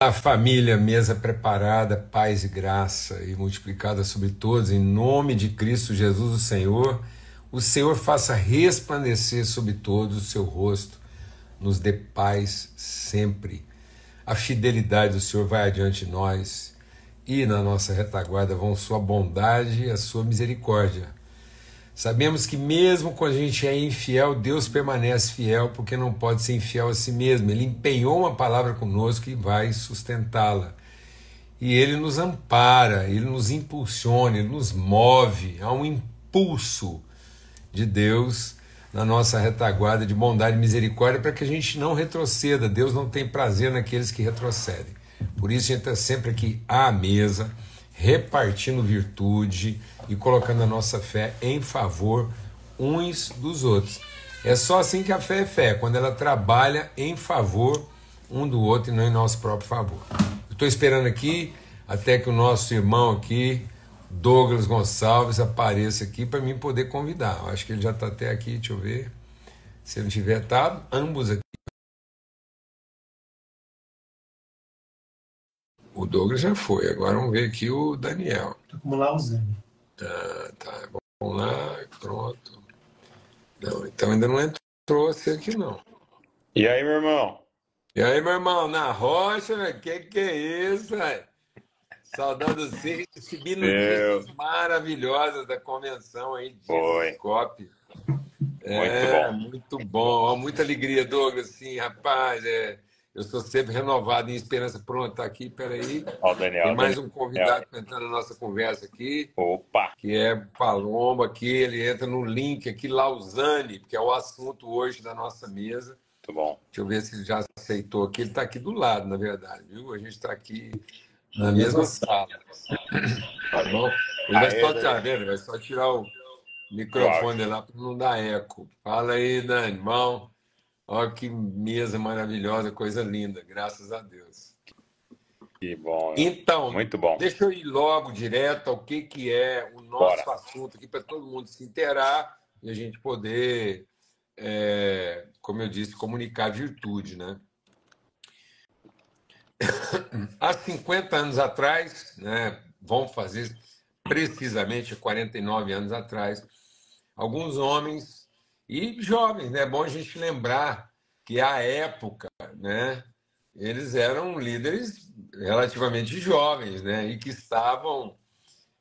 A família, mesa preparada, paz e graça e multiplicada sobre todos, em nome de Cristo Jesus, o Senhor. O Senhor faça resplandecer sobre todos o seu rosto, nos dê paz sempre. A fidelidade do Senhor vai adiante de nós e na nossa retaguarda vão sua bondade e a sua misericórdia. Sabemos que mesmo quando a gente é infiel, Deus permanece fiel porque não pode ser infiel a si mesmo. Ele empenhou uma palavra conosco e vai sustentá-la. E ele nos ampara, ele nos impulsiona, ele nos move. Há um impulso de Deus na nossa retaguarda de bondade e misericórdia para que a gente não retroceda. Deus não tem prazer naqueles que retrocedem. Por isso a gente está sempre aqui à mesa, repartindo virtude e colocando a nossa fé em favor uns dos outros. É só assim que a fé é fé, quando ela trabalha em favor um do outro e não em nosso próprio favor. Estou esperando aqui até que o nosso irmão aqui, Douglas Gonçalves, apareça aqui para mim poder convidar. Eu acho que ele já está até aqui, deixa eu ver. Se ele tiver, tá ambos aqui. O Douglas já foi, agora vamos ver aqui o Daniel. Estou como Lausanne. Tá, tá. Vamos lá, pronto. Não, então ainda não entrou você aqui, não. E aí, meu irmão? E aí, meu irmão, na rocha, velho? Que que é isso, velho? Saudando você, recebi notícias maravilhosas da convenção aí de Cop. É, muito bom. Muito bom. Muita alegria, Douglas, sim, rapaz. É, eu sou sempre renovado em esperança. Pronto, tá aqui, peraí. Ó, Daniel. Tem mais um convidado Daniel. entrando na nossa conversa aqui. Opa! Que é Paloma aqui. Ele entra no link aqui, Lausanne, que é o assunto hoje da nossa mesa. Muito bom. Deixa eu ver se ele já aceitou aqui. Ele está aqui do lado, na verdade, viu? A gente está aqui na mesma sala. Tá bom? Ele vai só, tá vendo? Vai só tirar o microfone claro. lá para não dar eco. Fala aí, Dani, irmão. Olha que mesa maravilhosa, coisa linda, graças a Deus. Que bom. Então, muito bom. Deixa eu ir logo direto ao que, que é o nosso Bora. assunto aqui para todo mundo se inteirar e a gente poder, é, como eu disse, comunicar virtude, né? Há 50 anos atrás, né, vamos fazer precisamente 49 anos atrás, alguns homens e jovens, né? É bom a gente lembrar que à época, né, eles eram líderes relativamente jovens, né, e que estavam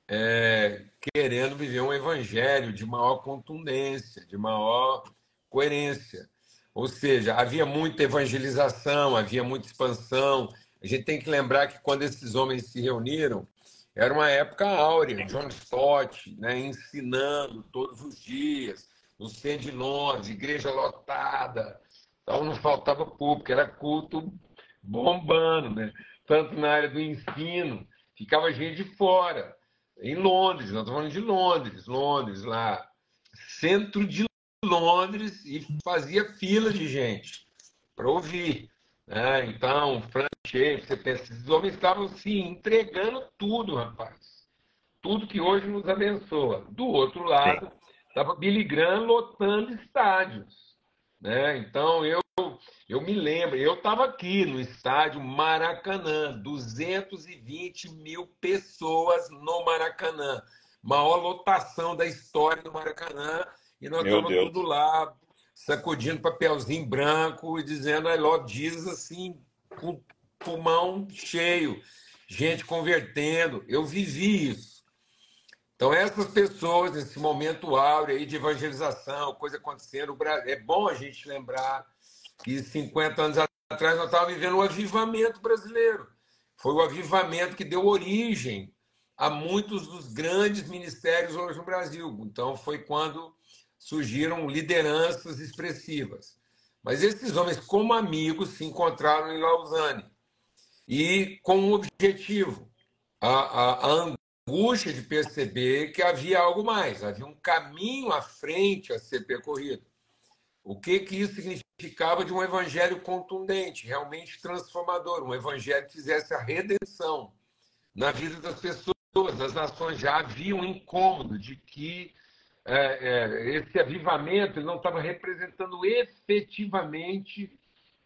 é, querendo viver um evangelho de maior contundência, de maior coerência. Ou seja, havia muita evangelização, havia muita expansão. A gente tem que lembrar que quando esses homens se reuniram, era uma época áurea, John Stott, né, ensinando todos os dias, no centro de Londres, igreja lotada, então não faltava público, era culto bombando, né? Tanto na área do ensino, ficava gente de fora. Em Londres, nós estamos falando de Londres, Londres lá, centro de Londres, e fazia fila de gente para ouvir. Né? Então, Franchei, você pensa, esses homens estavam se assim, entregando tudo, rapaz. Tudo que hoje nos abençoa. Do outro lado, Sim Estava Billy Graham lotando estádios. Né? Então, eu, eu me lembro, eu estava aqui no estádio Maracanã, 220 mil pessoas no Maracanã. Maior lotação da história do Maracanã. E nós estávamos tudo lá, sacudindo papelzinho branco e dizendo I love Jesus, assim, com pulmão cheio. Gente convertendo. Eu vivi isso. Então, essas pessoas, nesse momento áureo aí de evangelização, coisa acontecendo, é bom a gente lembrar que 50 anos atrás nós estávamos vivendo o avivamento brasileiro. Foi o avivamento que deu origem a muitos dos grandes ministérios hoje no Brasil. Então, foi quando surgiram lideranças expressivas. Mas esses homens, como amigos, se encontraram em Lausanne e com um objetivo: a, a, a angústia de perceber que havia algo mais, havia um caminho à frente a ser percorrido. O que, que isso significava de um evangelho contundente, realmente transformador, um evangelho que fizesse a redenção na vida das pessoas, das nações. Já havia um incômodo de que é, é, esse avivamento não estava representando efetivamente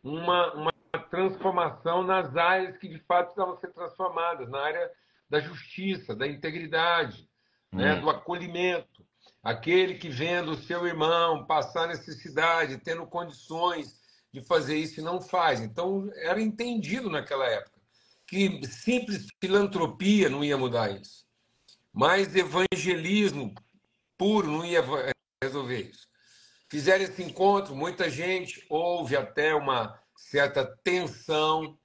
uma, uma transformação nas áreas que de fato precisavam ser transformadas, na área da justiça, da integridade, né, Hum. do acolhimento. Aquele que vendo o seu irmão passar necessidade, tendo condições de fazer isso e não faz. Então, era entendido naquela época que simples filantropia não ia mudar isso. Mas evangelismo puro não ia resolver isso. Fizeram esse encontro, muita gente, houve até uma certa tensão,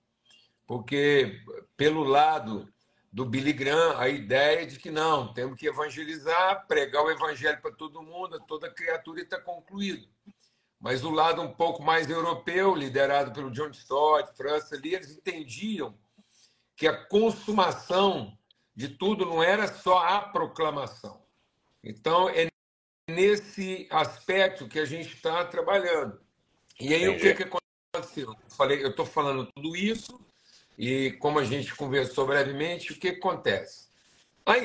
porque pelo lado do Billy Graham, a ideia de que não, temos que evangelizar, pregar o evangelho para todo mundo, toda criatura está concluído. Mas o lado um pouco mais europeu, liderado pelo John Stott, França, ali, eles entendiam que a consumação de tudo não era só a proclamação. Então, é nesse aspecto que a gente está trabalhando. E aí, Entendi. o que, que aconteceu? Eu falei, eu estou falando tudo isso, e como a gente conversou brevemente, o que acontece? A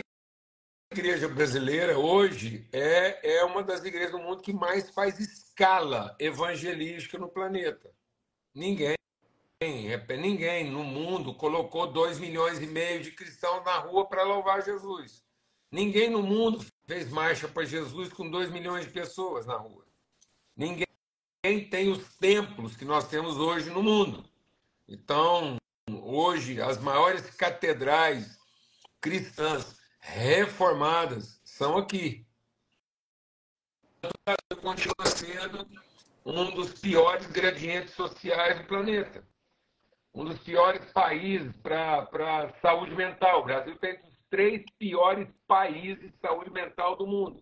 igreja brasileira hoje é, é uma das igrejas do mundo que mais faz escala evangelística no planeta. Ninguém, ninguém no mundo colocou 2 milhões e meio de cristãos na rua para louvar Jesus. Ninguém no mundo fez marcha para Jesus com 2 milhões de pessoas na rua. Ninguém tem os templos que nós temos hoje no mundo. Então, hoje, as maiores catedrais cristãs reformadas são aqui. Continua sendo um dos piores gradientes sociais do planeta. Um dos piores países para saúde mental. O Brasil tem os três piores países de saúde mental do mundo.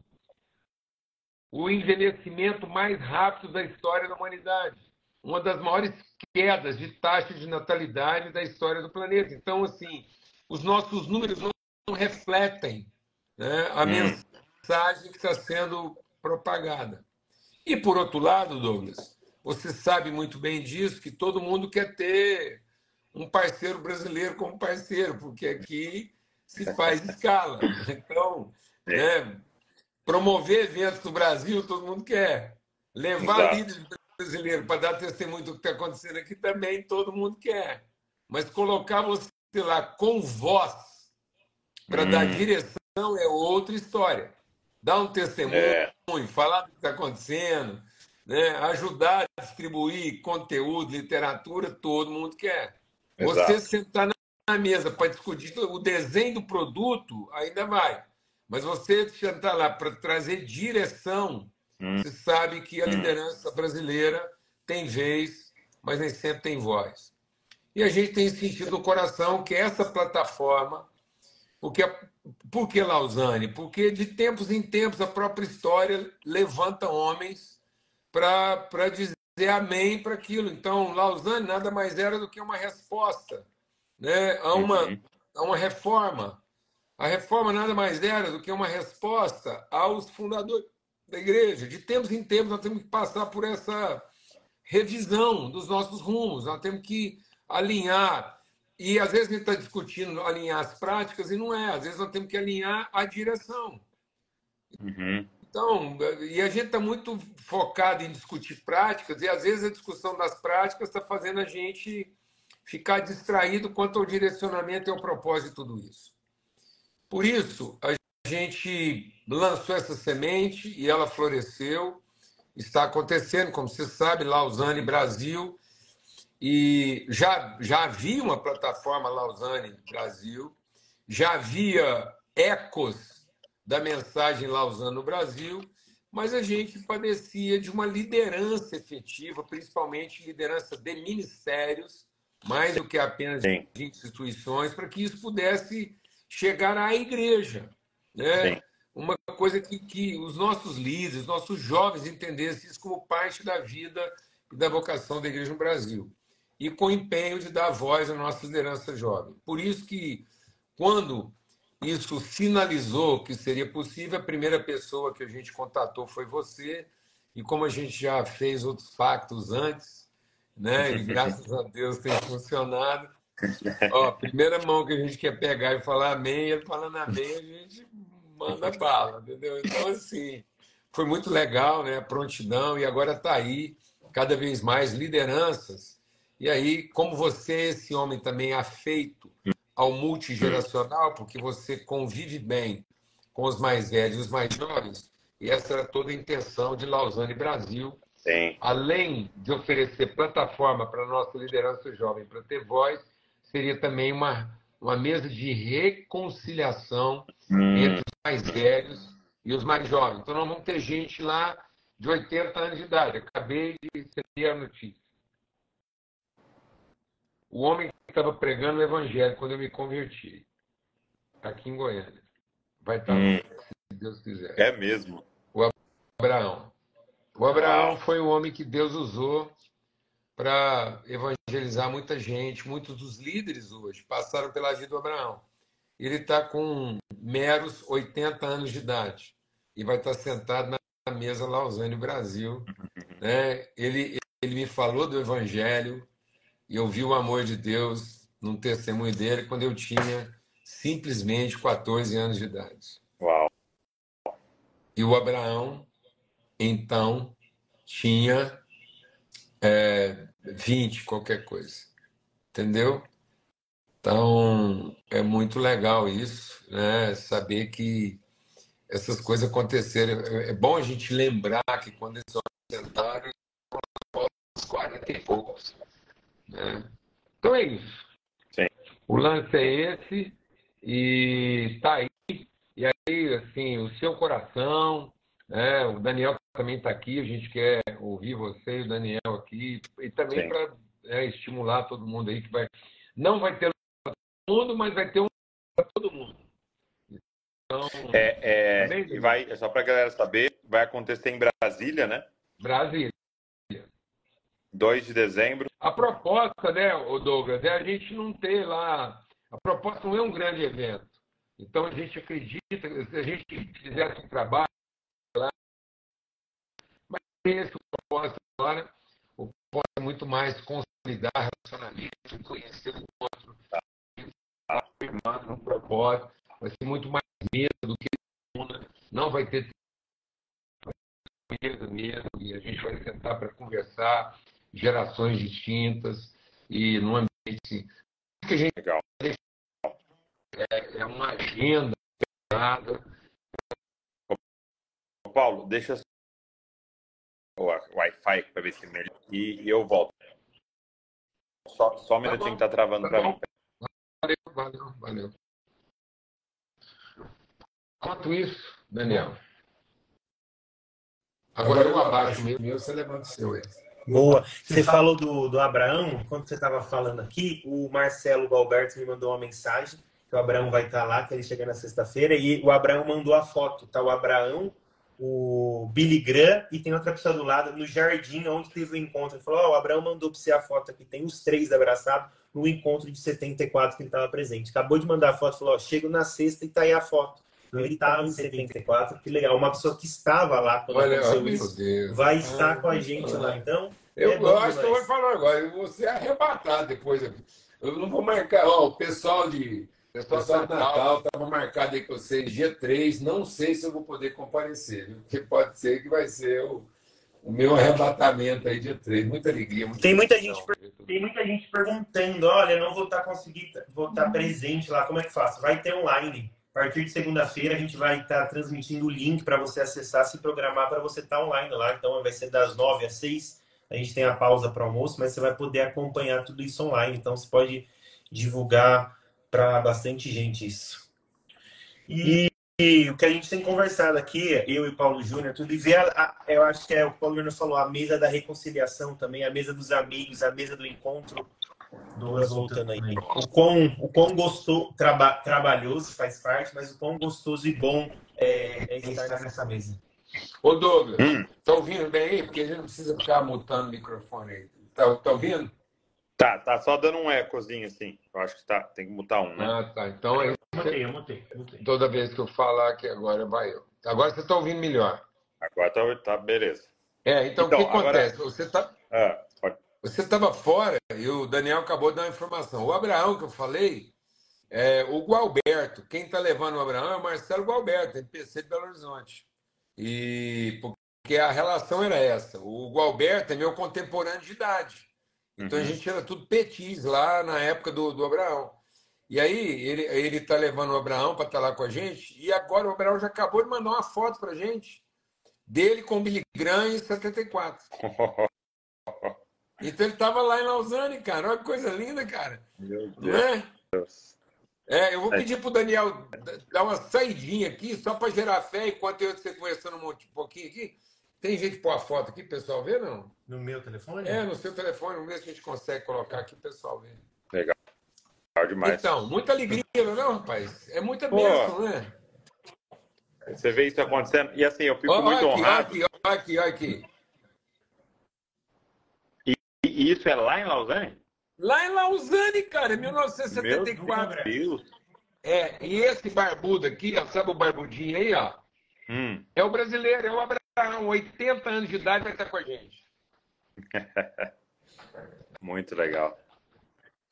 O envelhecimento mais rápido da história da humanidade. Uma das maiores quedas de taxa de natalidade da história do planeta. Então, assim, os nossos números não refletem né, a hum. mensagem que está sendo propagada. E, por outro lado, Douglas, você sabe muito bem disso, que todo mundo quer ter um parceiro brasileiro como parceiro, porque aqui se faz escala. Então, né, promover eventos no Brasil, todo mundo quer. Levar Exato. líderes brasileiro para dar testemunho do que está acontecendo aqui também todo mundo quer. Mas colocar você lá com voz para hum. dar direção é outra história. Dar um testemunho, é. falar do que está acontecendo, né? ajudar a distribuir conteúdo, literatura, todo mundo quer. Exato. Você sentar na mesa para discutir o desenho do produto, ainda vai. Mas você sentar lá para trazer direção Hum. Você sabe que a hum. liderança brasileira tem vez, mas nem sempre tem voz. E a gente tem sentido no coração que essa plataforma, porque por que Lausanne? Porque de tempos em tempos a própria história levanta homens para dizer amém para aquilo. Então, Lausanne nada mais era do que uma resposta né, a, uma, uhum. a uma reforma. A reforma nada mais era do que uma resposta aos fundadores da igreja. De tempos em tempos, nós temos que passar por essa revisão dos nossos rumos, nós temos que alinhar. E às vezes a gente está discutindo alinhar as práticas e não é, às vezes nós temos que alinhar a direção. Uhum. Então, e a gente está muito focado em discutir práticas, e às vezes a discussão das práticas está fazendo a gente ficar distraído quanto ao direcionamento e ao propósito de tudo isso. Por isso, a gente lançou essa semente e ela floresceu. Está acontecendo, como você sabe, Lausanne Brasil. E já, já havia uma plataforma Lausanne Brasil, já havia ecos da mensagem Lausanne no Brasil, mas a gente padecia de uma liderança efetiva, principalmente liderança de ministérios, mais do que apenas de instituições, para que isso pudesse chegar à igreja. Né? Sim. Uma coisa que, que os nossos líderes, nossos jovens entendessem isso como parte da vida e da vocação da igreja no Brasil. E com empenho de dar voz à nossa liderança jovem. Por isso que, quando isso sinalizou que seria possível, a primeira pessoa que a gente contatou foi você. E como a gente já fez outros pactos antes, né? E graças a Deus tem funcionado. Ó, a primeira mão que a gente quer pegar e falar amém, ele falando amém, a gente manda bala, entendeu? Então, assim, foi muito legal, né? A prontidão, e agora está aí, cada vez mais lideranças E aí, como você esse homem também afeito ao multigeracional, porque você convive bem com os mais velhos e os mais jovens, e essa era toda a intenção de Lausanne Brasil, Sim. além de oferecer plataforma para a nossa liderança jovem para ter voz, seria também uma, uma mesa de reconciliação Hum, entre os mais velhos e os mais jovens. Então, nós vamos ter gente lá de 80 anos de idade. Acabei de receber a notícia. O homem que estava pregando o evangelho quando eu me converti, aqui em Goiânia, vai estar hum, lá, se Deus quiser. é mesmo. Abraão. O Abraão foi o homem que Deus usou para evangelizar muita gente. Muitos dos líderes hoje passaram pela vida do Abraão. Ele está com meros 80 anos de idade e vai estar sentado na mesa Lausanne Brasil. Né? Ele, ele me falou do evangelho e eu vi o amor de Deus num testemunho dele quando eu tinha simplesmente 14 anos de idade. Uau. E o Abraão, então, tinha é, 20, qualquer coisa. Entendeu? Então, é muito legal isso, né? Saber que essas coisas aconteceram. É é bom a gente lembrar que quando eles sentaram, os 40 e poucos. Né? Então é isso. Sim. O lance é esse e tá aí. E aí, assim, o seu coração, né? O Daniel também está aqui, a gente quer ouvir você e o Daniel aqui, e também para estimular todo mundo aí que vai. Não vai ter para todo mundo, mas vai ter um para todo mundo. Então, É, é, e vai, só para a galera saber, vai acontecer em Brasília, né? Brasília. 2 de dezembro. A proposta, né, Douglas, é a gente não ter lá. A proposta não é um grande evento. Então a gente acredita que se a gente fizesse um trabalho lá, mas esse o propósito agora, o propósito é muito mais consolidar relacionamento, conhecer o outro, tá afirmando um propósito, vai ser muito mais medo do que não vai ter medo mesmo, e a gente vai sentar para conversar, gerações distintas, e num ambiente que a gente Legal. é, é uma agenda nada. Paulo, deixa o Wi-Fi para ver se é melhor e, e eu volto. Só, só um Tá minutinho que tá travando Tá para mim. Valeu, valeu, valeu. Enquanto isso, Daniel. Agora eu abaixo o meu, meu, você levanta o seu aí. Boa. Você falou do, do Abraão, quando você estava falando aqui, o Marcelo Galberto me mandou uma mensagem que o Abraão vai estar lá, que ele chega na sexta-feira, e o Abraão mandou a foto. Tá o Abraão, o Billy Graham e tem outra pessoa do lado, no jardim onde teve o encontro. Ele falou: Ó, o Abraão mandou para você a foto aqui, tem os três abraçados no encontro de 74 que ele estava presente. Acabou de mandar a foto, falou: Ó, chego na sexta e tá aí a foto. Ele estava em 74, que legal. Uma pessoa que estava lá quando Olha, aconteceu isso vai estar com a gente lá. Então, Eu, É bom eu vou falar agora. Eu vou ser arrebatado depois. Eu não vou marcar. Ó, o pessoal de. O pessoal de Natal estava marcado aí com vocês dia 3. Não sei se eu vou poder comparecer, viu? porque pode ser que vai ser o, o meu arrebatamento aí dia 3. Muita alegria. Muita Tem muita emoção. Tem muita gente perguntando, olha, não vou estar conseguindo, vou estar presente lá, como é que faço? Vai ter online. A partir de segunda-feira a gente vai estar transmitindo o link para você acessar, se programar para você estar online lá. Então vai ser das 9 às 6. A gente tem a pausa para almoço, mas você vai poder acompanhar tudo isso online. Então você pode divulgar para bastante gente isso. E, e o que a gente tem conversado aqui, eu e Paulo Júnior, tudo, e ver, a, a- eu acho que é o que o Paulo Júnior falou, a mesa da reconciliação também, a mesa dos amigos, a mesa do encontro. Douglas voltando aí. O quão, o quão gostoso, traba, trabalhoso faz parte, mas o quão gostoso e bom é, é estar nessa mesa. Ô, Douglas, Hum. tá ouvindo bem aí? Porque a gente não precisa ficar mutando o microfone aí. Tá, tá ouvindo? Tá, tá só dando um ecozinho assim. Eu acho que tá, tem que mutar um, né? Ah, tá. Então aí, Mutei, eu mutei, mutei. toda vez que eu falar que agora vai eu. Agora você está ouvindo melhor. Agora tá, tá beleza. É, então, Então, o que agora- acontece? Você tá, Ah, pode. você estava fora e o Daniel acabou de dar uma informação. O Abraão que eu falei, é o Gualberto. Quem está levando o Abraão é o Marcelo Gualberto, NPC de Belo Horizonte. E porque a relação era essa. O Gualberto é meu contemporâneo de idade. Então uhum. a gente era tudo petis lá na época do, do Abraão. E aí ele ele está levando o Abraão para estar tá lá com a gente. E agora o Abraão já acabou de mandar uma foto para gente dele com o Billy Graham em 74. então ele estava lá em Lausanne, cara. Olha que coisa linda, cara. Meu Deus. Não é? É, eu vou pedir para o Daniel dar uma saidinha aqui, só para gerar fé, enquanto eu você conversando um pouquinho aqui. Tem gente pôr a foto aqui, pessoal vê, não? No meu telefone? É, no seu telefone, vamos ver se a gente consegue colocar aqui, pessoal ver. Legal. Legal demais. Então, muita alegria, não, é, rapaz? É muita bênção, né? Você vê isso acontecendo, e assim, eu fico muito aqui, honrado. Olha aqui, olha aqui, olha aqui. E, e isso é lá em Lausanne? Lá em Lausanne, cara, 1974. Meu Deus. É, e esse barbudo aqui, ó, sabe o barbudinho aí, ó? Hum. É o brasileiro, é o Abraão, 80 anos de idade, vai estar com a gente. muito legal.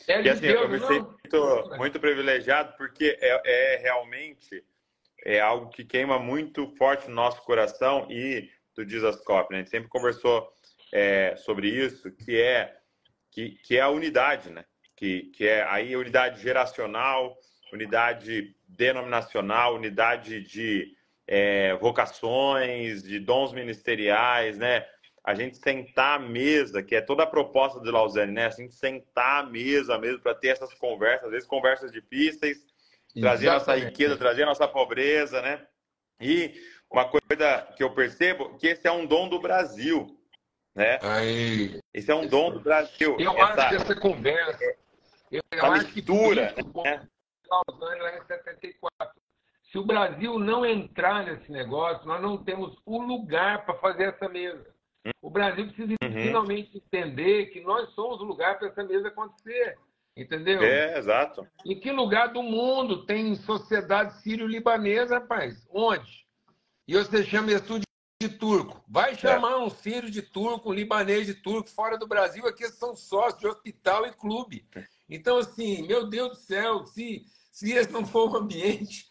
É e assim, Deus, eu me sinto muito privilegiado porque é, é, realmente é algo que queima muito forte no nosso coração e do Dizascope. Né? A gente sempre conversou é, sobre isso, que é que, que é a unidade, né? Que, que é aí unidade geracional, unidade denominacional, unidade de é, vocações, de dons ministeriais, né? A gente sentar à mesa, que é toda a proposta de Lausanne, né? A gente sentar à mesa mesmo para ter essas conversas, às vezes conversas difíceis, trazer a nossa riqueza, trazer a nossa pobreza, né? E uma coisa que eu percebo que esse é um dom do Brasil. Né? Aí. Esse é um dom do Brasil. Eu essa, acho que essa conversa. Eu, acho que né? é 74. Se o Brasil não entrar nesse negócio, nós não temos o lugar para fazer essa mesa. O Brasil precisa uhum. finalmente entender que nós somos o lugar para essa mesa acontecer. Entendeu? É, exato. Em que lugar do mundo tem sociedade sírio-libanesa, rapaz? Onde? E você chama isso de turco. Vai é. chamar é. um sírio de turco, um libanês de turco fora do Brasil, aqui são sócios de hospital e clube. Então, assim, meu Deus do céu, se, se esse não for um ambiente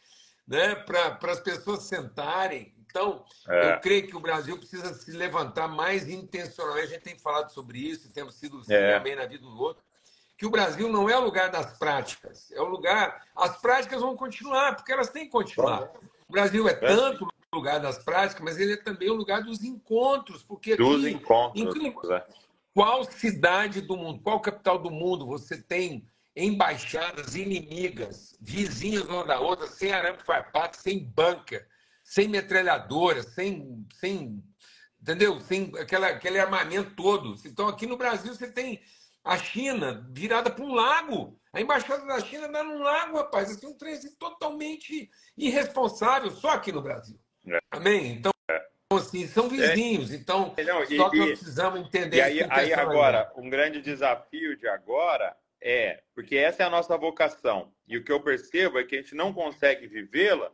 né, para as pessoas sentarem. Então, é. eu creio que o Brasil precisa se levantar mais intencionalmente. A gente tem falado sobre isso, temos sido é. também na vida do outro. Que o Brasil não é o lugar das práticas, é o lugar. As práticas vão continuar, porque elas têm que continuar. O Brasil é, é tanto lugar das práticas, mas ele é também o lugar dos encontros, porque dos aqui, encontros. É. Qual cidade do mundo, qual capital do mundo você tem embaixadas inimigas, vizinhas uma da outra, sem arame farpato, sem banca, sem metralhadora, sem, sem entendeu? Sem aquela, aquele armamento todo. Então, aqui no Brasil, você tem a China virada para um lago. A embaixada da China dá num lago, rapaz. Assim, um trem assim, totalmente irresponsável, só aqui no Brasil. É. Amém? Então, é. assim, são vizinhos, então não, e, só que nós precisamos entender. E aí, aí agora, um grande desafio de agora é, porque essa é a nossa vocação, e o que eu percebo é que a gente não consegue vivê-la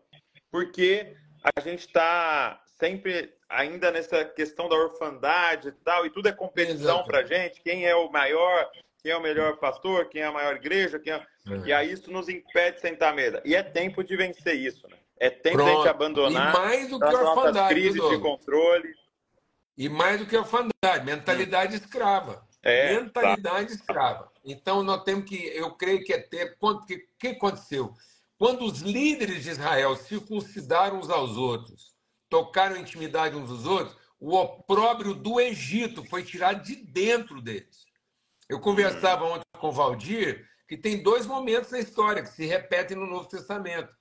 porque a gente está sempre ainda nessa questão da orfandade e tal, e tudo é competição para a gente, quem é o maior, quem é o melhor pastor, quem é a maior igreja, quem é... é. e aí isso nos impede de sentar à mesa. E é tempo de vencer isso, né? É tempo Pronto. a gente abandonar e mais do que a orfandade, crises de controle. E mais do que orfandade, mentalidade escrava. É, mentalidade tá. escrava. Então, nós temos que, eu creio que é tempo. O que, que aconteceu? Quando os líderes de Israel circuncidaram uns aos outros, tocaram intimidade uns dos outros, o opróbrio do Egito foi tirado de dentro deles. Eu conversava ontem com o Valdir que tem dois momentos na história que se repetem no Novo Testamento.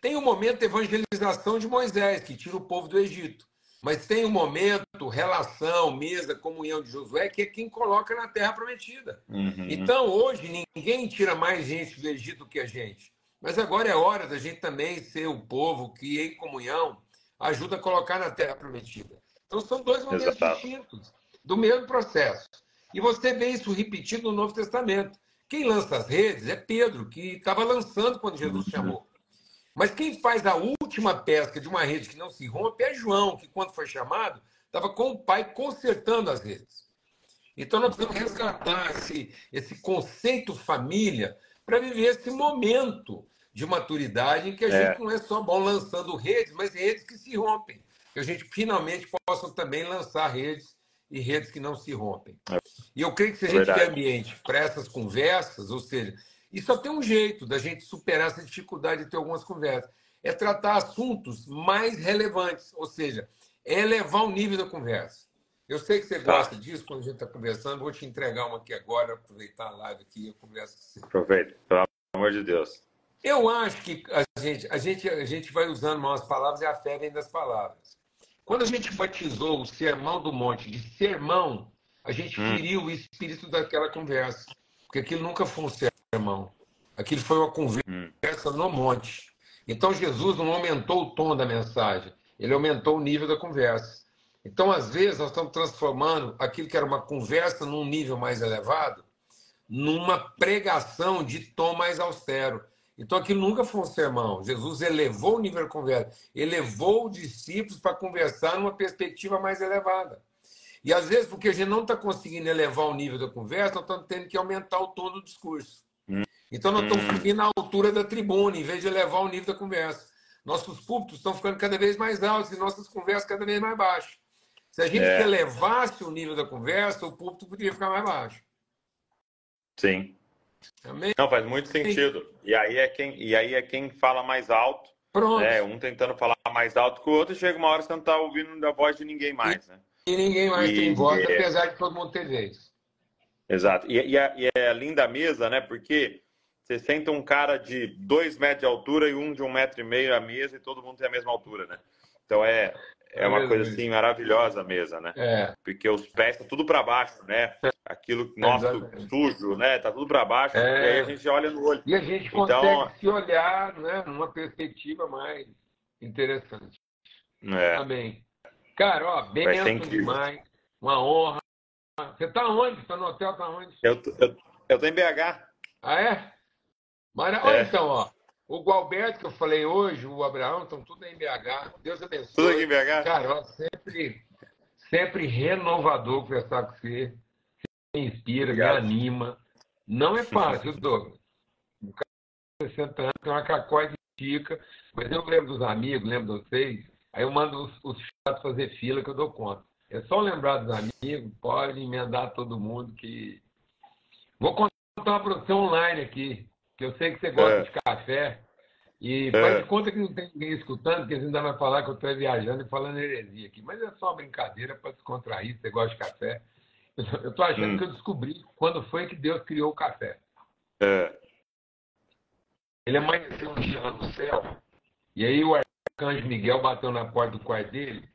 Tem o momento de evangelização de Moisés, que tira o povo do Egito. Mas tem o momento, relação, mesa, comunhão de Josué, que é quem coloca na terra prometida. Uhum. Então, hoje, ninguém tira mais gente do Egito que a gente. Mas agora é hora da gente também ser o povo que, em comunhão, ajuda a colocar na terra prometida. Então, são dois momentos Exato. distintos do mesmo processo. E você vê isso repetido no Novo Testamento. Quem lança as redes é Pedro, que estava lançando quando Jesus uhum. chamou. Mas quem faz a última pesca de uma rede que não se rompe é João, que quando foi chamado, estava com o pai consertando as redes. Então nós precisamos resgatar esse, esse conceito família para viver esse momento de maturidade em que a é. gente não é só bom lançando redes, mas redes que se rompem. Que a gente finalmente possa também lançar redes e redes que não se rompem. E eu creio que se a gente Verdade. ambiente para essas conversas, ou seja, e só tem um jeito da gente superar essa dificuldade de ter algumas conversas, é tratar assuntos mais relevantes, ou seja, é elevar o nível da conversa. Eu sei que você tá. gosta disso quando a gente está conversando, vou te entregar uma aqui agora, aproveitar a live aqui e eu converso com você. Aproveita, pelo amor de Deus. Eu acho que a gente, a gente, a gente vai usando umas palavras e a fé vem das palavras. Quando a gente batizou o Sermão do Monte de sermão, a gente hum. feriu o espírito daquela conversa. Porque aquilo nunca foi um sermão. Aquilo foi uma conversa no monte. Então Jesus não aumentou o tom da mensagem, ele aumentou o nível da conversa. Então, às vezes, nós estamos transformando aquilo que era uma conversa num nível mais elevado numa pregação de tom mais austero. Então aquilo nunca foi um sermão. Jesus elevou o nível de conversa, elevou os discípulos para conversar numa perspectiva mais elevada. E às vezes, porque a gente não está conseguindo elevar o nível da conversa, nós estamos tendo que aumentar o tom do discurso. Então nós estamos hum. subindo a altura da tribuna, em vez de elevar o nível da conversa. Nossos púlpitos estão ficando cada vez mais altos e nossas conversas cada vez mais baixas. Se a gente é. elevasse o nível da conversa, o púlpito poderia ficar mais baixo. Sim. Amém? Não, faz muito sentido. E aí é quem, e aí é quem fala mais alto. Pronto. Né? Um tentando falar mais alto que o outro, chega uma hora que você não está ouvindo a voz de ninguém mais, né? E ninguém mais e, tem voz, é... apesar de todo mundo ter vez. Exato. E, e, é, e é linda a mesa, né? Porque você senta um cara de dois metros de altura e um de um metro e meio à mesa e todo mundo tem a mesma altura, né? Então é, é uma coisa assim maravilhosa a mesa, né? É. Porque os pés estão tudo para baixo, né? Aquilo nosso Exatamente. sujo, né? Tá tudo para baixo. É. E aí a gente olha no olho. E a gente então... consegue se olhar, né? Numa perspectiva mais interessante. É. Amém. Cara, ó, bem demais. Uma honra. Você tá onde? Tá no hotel? Tá onde? Eu, eu, eu tô em BH. Ah, é? Mas, olha é. então, ó. O Gualberto, que eu falei hoje, o Abraão, estão tudo em BH. Deus abençoe. Tudo aqui em BH? Cara, ó, sempre, sempre renovador conversar com você. Você me inspira, Obrigado. me anima. Não é fácil, Douglas. O cara de 60 anos tem uma cacóide de dica, mas eu lembro dos amigos, lembro de vocês. Aí eu mando os, os chatos fazer fila que eu dou conta. É só lembrar dos amigos, pode emendar todo mundo que. Vou contar para você online aqui que eu sei que você gosta é. de café. E é. faz de conta que não tem ninguém escutando, que a gente ainda vai falar que eu estou viajando e falando heresia aqui. Mas é só uma brincadeira para descontrair, você gosta de café. Eu estou achando hum. que eu descobri quando foi que Deus criou o café. É. Ele amanheceu um dia lá no céu, e aí o arcanjo Miguel bateu na porta do quarto dele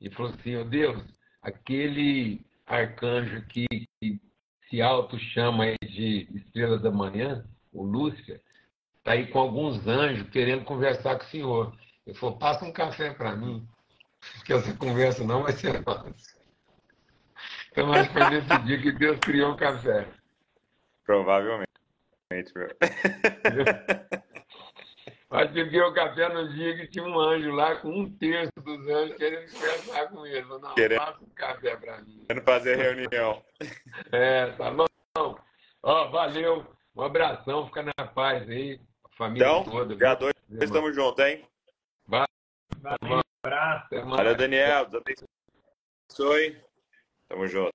e falou assim, oh Deus, aquele arcanjo que, que se auto-chama de estrela da manhã, o Lúcia, está aí com alguns anjos querendo conversar com o senhor. Ele falou, passa um café para mim, que essa conversa não vai ser nossa. Então acho que foi nesse dia que Deus criou o café. Provavelmente, meu. Acho que deu café no dia que tinha um anjo lá com um terço dos anjos querendo conversar com ele. Não, querendo... passa um café para mim. Querendo fazer reunião. É, tá bom. Ó, valeu. Um abração, fica na paz aí, família então, toda. Dia dois, estamos juntos, hein? Valeu, um abraço. Valeu, Daniel. Deus abençoe. Tamo junto.